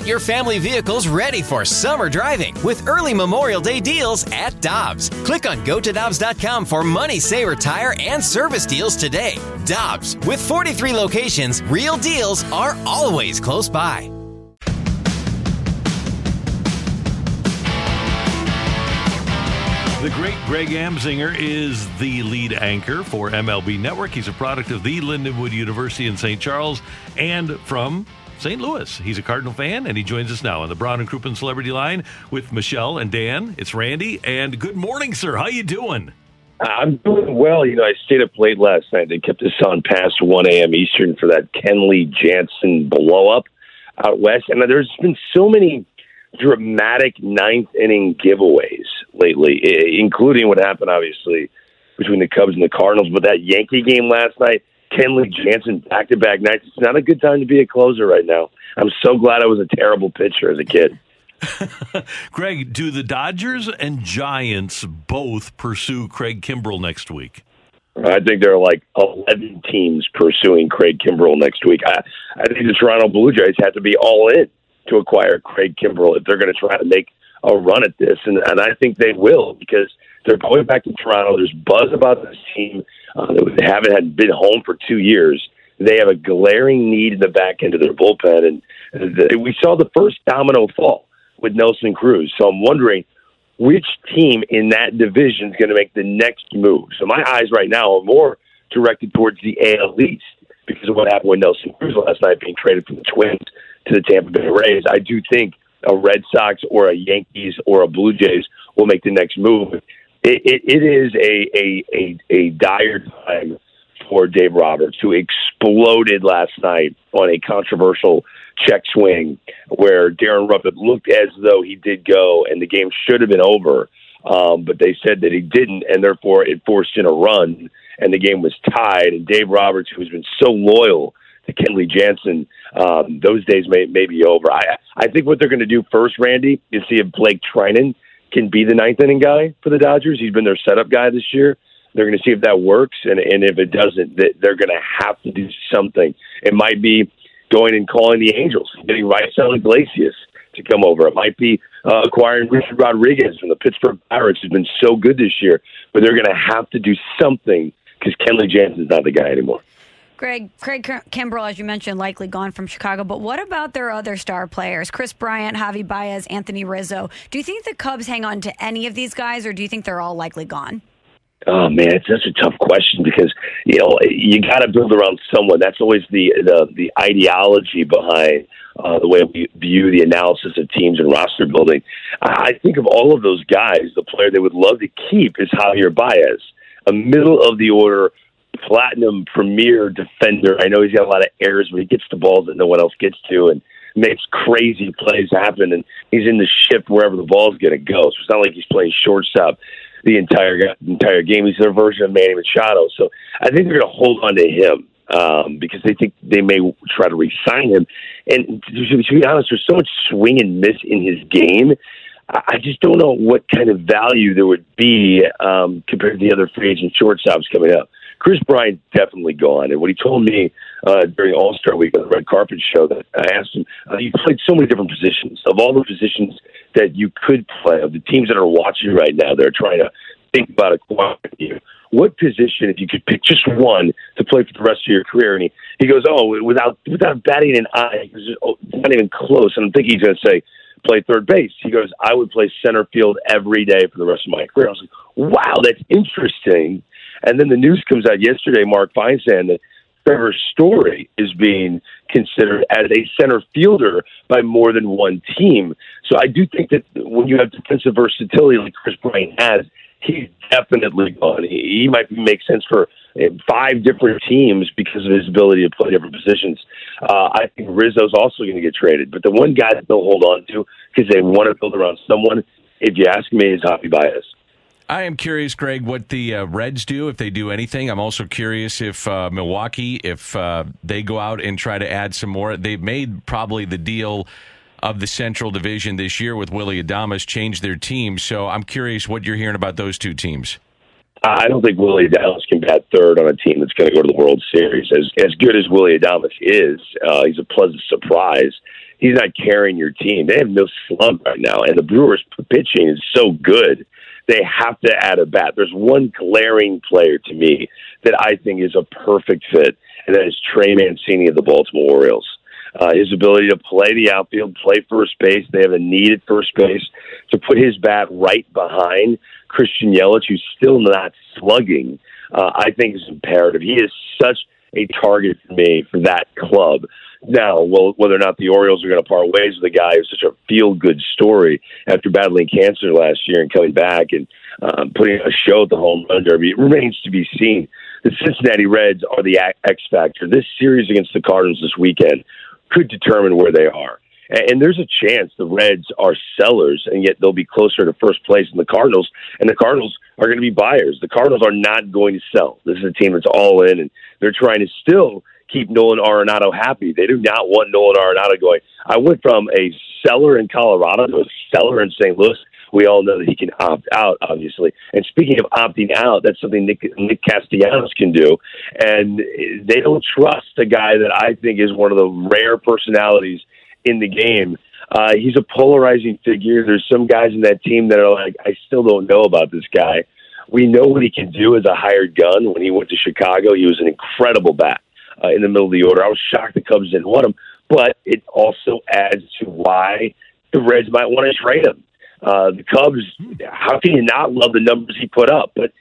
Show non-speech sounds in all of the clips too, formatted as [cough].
Get your family vehicles ready for summer driving with early Memorial Day deals at Dobbs. Click on gotodobbs.com for money saver tire and service deals today. Dobbs, with 43 locations, real deals are always close by. The great Greg Amsinger is the lead anchor for MLB Network. He's a product of the Lindenwood University in St. Charles and from St. Louis. He's a Cardinal fan, and he joins us now on the Brown and Crouppen Celebrity Line with Michelle and Dan. It's Randy, and good morning, sir. How you doing? I'm doing well. You know, I stayed up late last night. They kept us on past 1 a.m. Eastern for that Kenley Jansen blow up out west. And there's been so many dramatic ninth inning giveaways lately, including what happened, obviously, between the Cubs and the Cardinals. But that Yankee game last night, Kenley Jansen back to back nights. It's not a good time to be a closer right now. I'm so glad I was a terrible pitcher as a kid. [laughs] Greg, do the Dodgers and Giants both pursue Craig Kimbrel next week? I think there are like 11 teams pursuing Craig Kimbrel next week. I, I think the Toronto Blue Jays have to be all in to acquire Craig Kimbrel if they're going to try to make a run at this, and, and I think they will because they're going back to Toronto. There's buzz about this team. Uh, they haven't had been home for two years. They have a glaring need in the back end of their bullpen, and the, we saw the first domino fall with Nelson Cruz. So I'm wondering which team in that division is going to make the next move. So my eyes right now are more directed towards the AL East because of what happened with Nelson Cruz last night being traded from the Twins to the Tampa Bay Rays. I do think a Red Sox or a Yankees or a Blue Jays will make the next move. It, it, it is a, a, a, a dire time for Dave Roberts, who exploded last night on a controversial check swing where Darren Ruffin looked as though he did go and the game should have been over. Um, but they said that he didn't, and therefore it forced in a run, and the game was tied. And Dave Roberts, who's been so loyal to Kenley Jansen, um, those days may, may be over. I, I think what they're going to do first, Randy, is see if Blake Treinen can be the ninth inning guy for the Dodgers. He's been their setup guy this year. They're going to see if that works, and and if it doesn't, they're going to have to do something. It might be going and calling the Angels, getting Raisel Iglesias to come over. It might be uh, acquiring Richard Rodriguez from the Pittsburgh Pirates, who's been so good this year. But they're going to have to do something because Kenley Jansen's not the guy anymore. Greg, Craig Kimbrel, as you mentioned, likely gone from Chicago. But what about their other star players? Kris Bryant, Javi Baez, Anthony Rizzo. Do you think the Cubs hang on to any of these guys, or do you think they're all likely gone? Oh man, it's such a tough question because you know you got to build around someone. That's always the the, the ideology behind uh, the way we view the analysis of teams and roster building. I think of all of those guys, the player they would love to keep is Javier Baez, a middle of the order platinum premier defender. I know he's got a lot of errors, but he gets the balls that no one else gets to and makes crazy plays happen. And he's in the ship wherever the ball's going to go. So it's not like he's playing shortstop the entire entire game. He's their version of Manny Machado. So I think they're going to hold on to him um, because they think they may try to re-sign him. And to, to be honest, there's so much swing and miss in his game. I just don't know what kind of value there would be um, compared to the other free agent shortstops coming up. Kris Bryant definitely gone. And what he told me uh, during All Star Week on the Red Carpet Show, that I asked him, uh, you played so many different positions. Of all the positions that you could play, of the teams that are watching right now, they're trying to think about acquiring you. What position, if you could pick just one to play for the rest of your career? And he, he goes, oh, without without batting an eye, it's oh, not even close. And I'm thinking he's going to say, play third base. He goes, I would play center field every day for the rest of my career. I was like, wow, that's interesting. And then the news comes out yesterday, Mark Feinsand, that Trevor Story is being considered as a center fielder by more than one team. So I do think that when you have defensive versatility like Kris Bryant has, he's definitely gone. He, he might make sense for eh, five different teams because of his ability to play different positions. Uh, I think Rizzo's also going to get traded, but the one guy that they'll hold on to because they want to build around someone, if you ask me, is Javi Baez. I am curious, Greg, what the uh, Reds do if they do anything. I'm also curious if uh, Milwaukee, if uh, they go out and try to add some more. They've made probably the deal of the Central Division this year with Willy Adames changed their team. So I'm curious what you're hearing about those two teams. I don't think Willy Adames can bat third on a team that's going to go to the World Series. As as good as Willy Adames is, uh, he's a pleasant surprise he's not carrying your team. They have no slug right now, and the Brewers' pitching is so good. They have to add a bat. There's one glaring player to me that I think is a perfect fit, and that is Trey Mancini of the Baltimore Orioles. Uh, his ability to play the outfield, play first base. They have a need at first base to put his bat right behind Christian Yelich, who's still not slugging. Uh, I think is imperative. He is such a target for me for that club. Now, well, whether or not the Orioles are going to part ways with a guy who's such a feel good story after battling cancer last year and coming back and um, putting a show at the home run derby, remains to be seen. The Cincinnati Reds are the X factor. This series against the Cardinals this weekend could determine where they are. And there's a chance the Reds are sellers, and yet they'll be closer to first place than the Cardinals. And the Cardinals are going to be buyers. The Cardinals are not going to sell. This is a team that's all in, and they're trying to still keep Nolan Arenado happy. They do not want Nolan Arenado going. I went from a seller in Colorado to a seller in St. Louis. We all know that he can opt out, obviously. And speaking of opting out, that's something Nick, Nick Castellanos can do. And they don't trust a guy that I think is one of the rare personalities in the game. Uh, he's a polarizing figure. There's some guys in that team that are like, I still don't know about this guy. We know what he can do as a hired gun. When he went to Chicago, he was an incredible bat uh, in the middle of the order. I was shocked the Cubs didn't want him, but it also adds to why the Reds might want to trade him. Uh, the Cubs, how can you not love the numbers he put up? But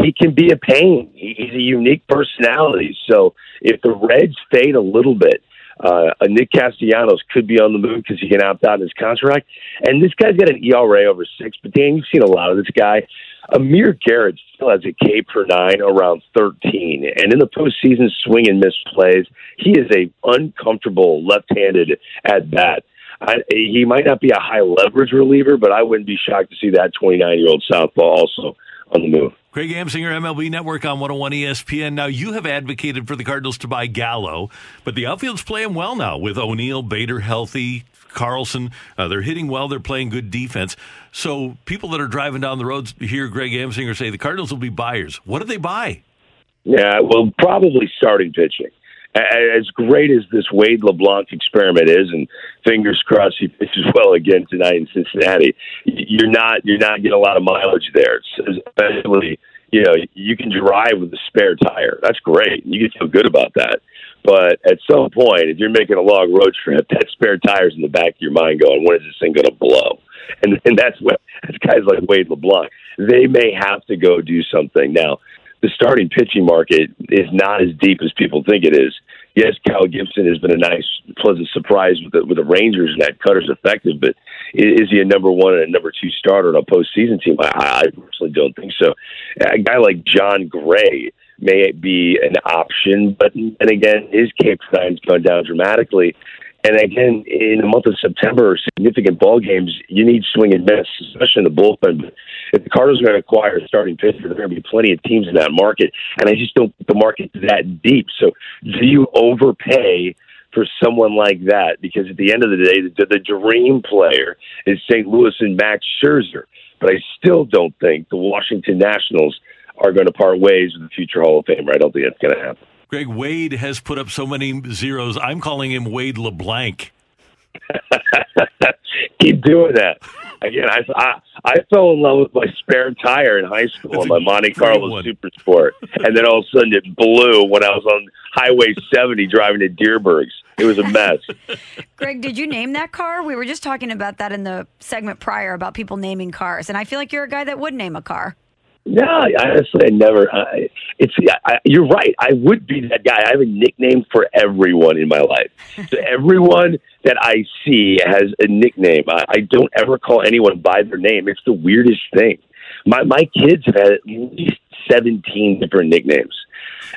he can be a pain. He's a unique personality. So if the Reds fade a little bit, uh, Nick Castellanos could be on the move because he can opt out in his contract. And this guy's got an ERA over six. But Dan, you've seen a lot of this guy. Amir Garrett still has a K per nine around 13. And in the postseason swing and miss plays, he is a uncomfortable left-handed at bat. I, he might not be a high leverage reliever, but I wouldn't be shocked to see that 29 year old southpaw also on the move. Greg Amsinger, MLB Network on 101 ESPN. Now, you have advocated for the Cardinals to buy Gallo, but the outfield's playing well now with O'Neill, Bader healthy, Carlson. Uh, they're hitting well. They're playing good defense. So people that are driving down the roads hear Greg Amsinger say the Cardinals will be buyers. What do they buy? Yeah, well, probably starting pitching as great as this Wade LeBlanc experiment is, and fingers crossed he pitches well again tonight in Cincinnati. You're not you're not getting a lot of mileage there, especially you know you can drive with a spare tire. That's great. You can feel good about that. But at some point, if you're making a long road trip, that spare tire's in the back of your mind going, when is this thing going to blow? [laughs] And, and that's what that's guys like Wade LeBlanc. They may have to go do something now the starting pitching market is not as deep as people think it is. Yes, Kyle Gibson has been a nice, pleasant surprise with the, with the Rangers and that cutter's effective, but is he a number one and a number two starter on a postseason team? I, I personally don't think so. A guy like Jon Gray may be an option, but and again, his Cape sign's gone down dramatically. And again, in the month of September, significant ball games, you need swing and miss, especially in the bullpen. If the Cardinals are going to acquire a starting pitcher, there are going to be plenty of teams in that market, and I just don't think the market's that deep. So, do you overpay for someone like that? Because at the end of the day, the, the dream player is St. Louis and Max Scherzer. But I still don't think the Washington Nationals are going to part ways with the future Hall of Famer. I don't think that's going to happen. Greg Wade has put up so many zeros. I'm calling him Wade LeBlanc. [laughs] Keep doing that. Again, I, I, I fell in love with my spare tire in high school on my Monte Carlo Super Sport, and then all of a sudden it blew when I was on Highway 70 driving to Dierbergs. It was a mess. [laughs] Greg, did you name that car? We were just talking about that in the segment prior about people naming cars, and I feel like you're a guy that would name a car. No, honestly, I never. I, it's I, you're right. I would be that guy. I have a nickname for everyone in my life. So [laughs] everyone that I see has a nickname. I, I don't ever call anyone by their name. It's the weirdest thing. My my kids have had at least seventeen different nicknames,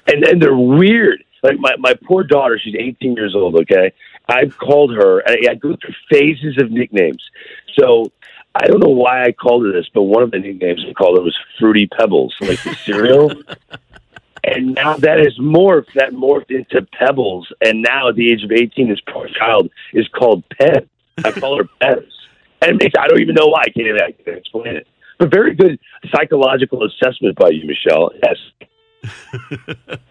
and and they're weird. Like my my poor daughter, she's 18 years old. Okay, I've called her. I, I go through phases of nicknames. So I don't know why I called it this, but one of the nicknames I called it was Fruity Pebbles, like the cereal. [laughs] and now that is morphed, that morphed into Pebbles. And now at the age of 18, this poor child is called Peb. I call her Pebs. And makes, I don't even know why. I can't even I can't explain it. But very good psychological assessment by you, Michelle. Yes. [laughs]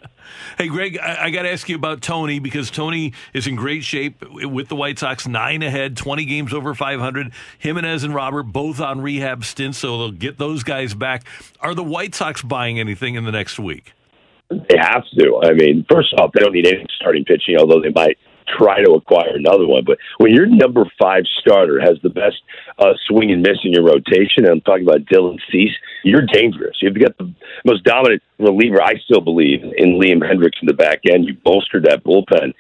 Hey, Greg, I, I got to ask you about Tony because Tony is in great shape with the White Sox, nine ahead, 20 games over 500. Jimenez and Robert both on rehab stints, so they'll get those guys back. Are the White Sox buying anything in the next week? They have to. I mean, first off, they don't need any starting pitching, although they might try to acquire another one. But when your number five starter has the best uh, swing and miss in your rotation, and I'm talking about Dylan Cease, you're dangerous. You've got the most dominant reliever, I still believe, in Liam Hendriks in the back end. You bolstered that bullpen.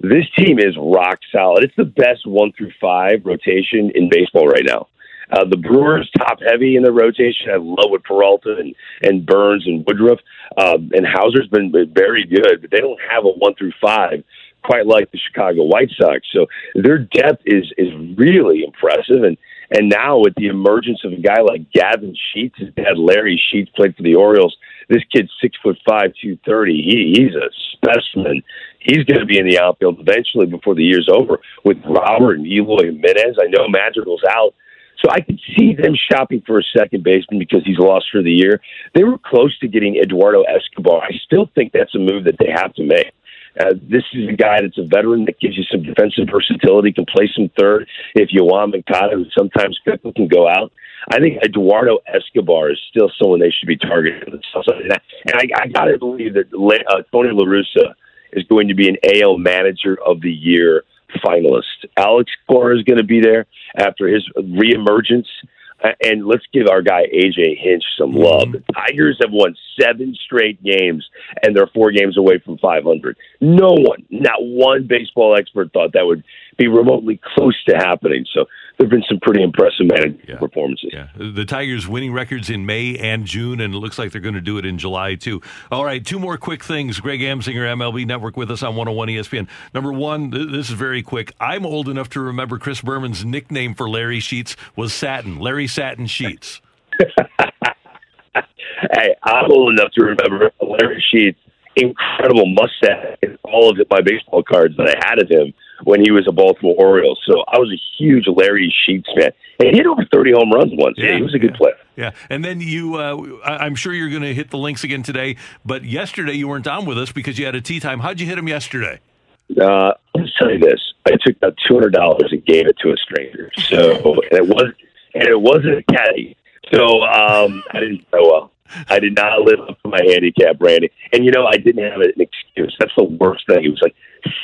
This team is rock solid. It's the best one through five rotation in baseball right now. Uh, the Brewers top heavy in the rotation. I love with Peralta and, and Burnes and Woodruff. Um, and Houser's been very good, but they don't have a one through five quite like the Chicago White Sox. So their depth is is really impressive. And and now with the emergence of a guy like Gavin Sheets, his dad Larry Sheets played for the Orioles. This kid's six foot five, two thirty. He, he's a specimen. He's going to be in the outfield eventually before the year's over with Robert and Eloy Jimenez. I know Madrigal's out. So I could see them shopping for a second baseman because he's lost for the year. They were close to getting Eduardo Escobar. I still think that's a move that they have to make. Uh, this is a guy that's a veteran that gives you some defensive versatility, can play some third if you want. Moncada, who sometimes can go out. I think Eduardo Escobar is still someone they should be targeting. And I, I, got to believe that uh, Tony La Russa is going to be an AL Manager of the Year finalist. Alex Cora is going to be there after his reemergence. Uh, and let's give our guy AJ Hinch some mm-hmm. love. The Tigers have won seven straight games, and they're four games away from 500. No one, not one baseball expert, thought that would be remotely close to happening. So there have been some pretty impressive yeah. performances. Yeah, the Tigers winning records in May and June, and it looks like they're going to do it in July too. All right, two more quick things. Greg Amsinger, MLB Network, with us on 101 ESPN. Number one, this is very quick. I'm old enough to remember Chris Berman's nickname for Larry Sheets was Satin, Larry Satin Sheets. [laughs] hey, I'm old enough to remember Larry Sheets incredible mustache and all of my baseball cards that I had of him when he was a Baltimore Orioles. So I was a huge Larry Sheets fan. And he hit over 30 home runs once. Yeah, he was a good yeah, player. Yeah. And then you, uh, I'm sure you're going to hit the links again today, but yesterday you weren't on with us because you had a tee time. How'd you hit him yesterday? Uh, I'll tell you this. I took about $200 and gave it to a stranger. So, [laughs] and it was, and it wasn't a caddy. So, um, I didn't know well. I did not live up to my handicap, Randy. And you know, I didn't have an excuse. That's the worst thing. It was like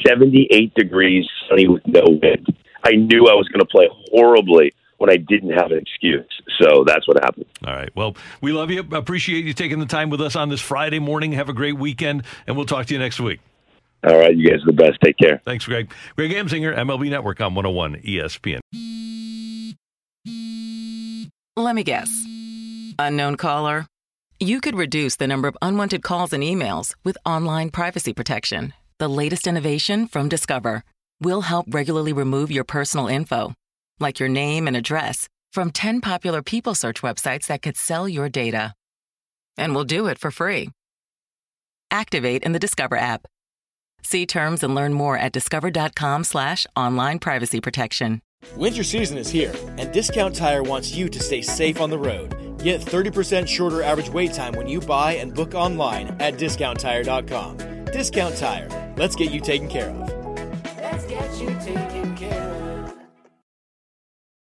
78 degrees, sunny with no wind. I knew I was going to play horribly when I didn't have an excuse. So that's what happened. All right. Well, we love you. Appreciate you taking the time with us on this Friday morning. Have a great weekend, and we'll talk to you next week. All right. You guys are the best. Take care. Thanks, Greg. Greg Amsinger, MLB Network on 101 ESPN. Let me guess. Unknown caller you could reduce the number of unwanted calls and emails with online privacy protection. The latest innovation from Discover will help regularly remove your personal info, like your name and address, from 10 popular people search websites that could sell your data. And we'll do it for free. Activate in the Discover app. See terms and learn more at discover.com slash online privacy protection. Winter season is here, and Discount Tire wants you to stay safe on the road. Get 30% shorter average wait time when you buy and book online at discounttire.com. Discount Tire. Let's get you taken care of.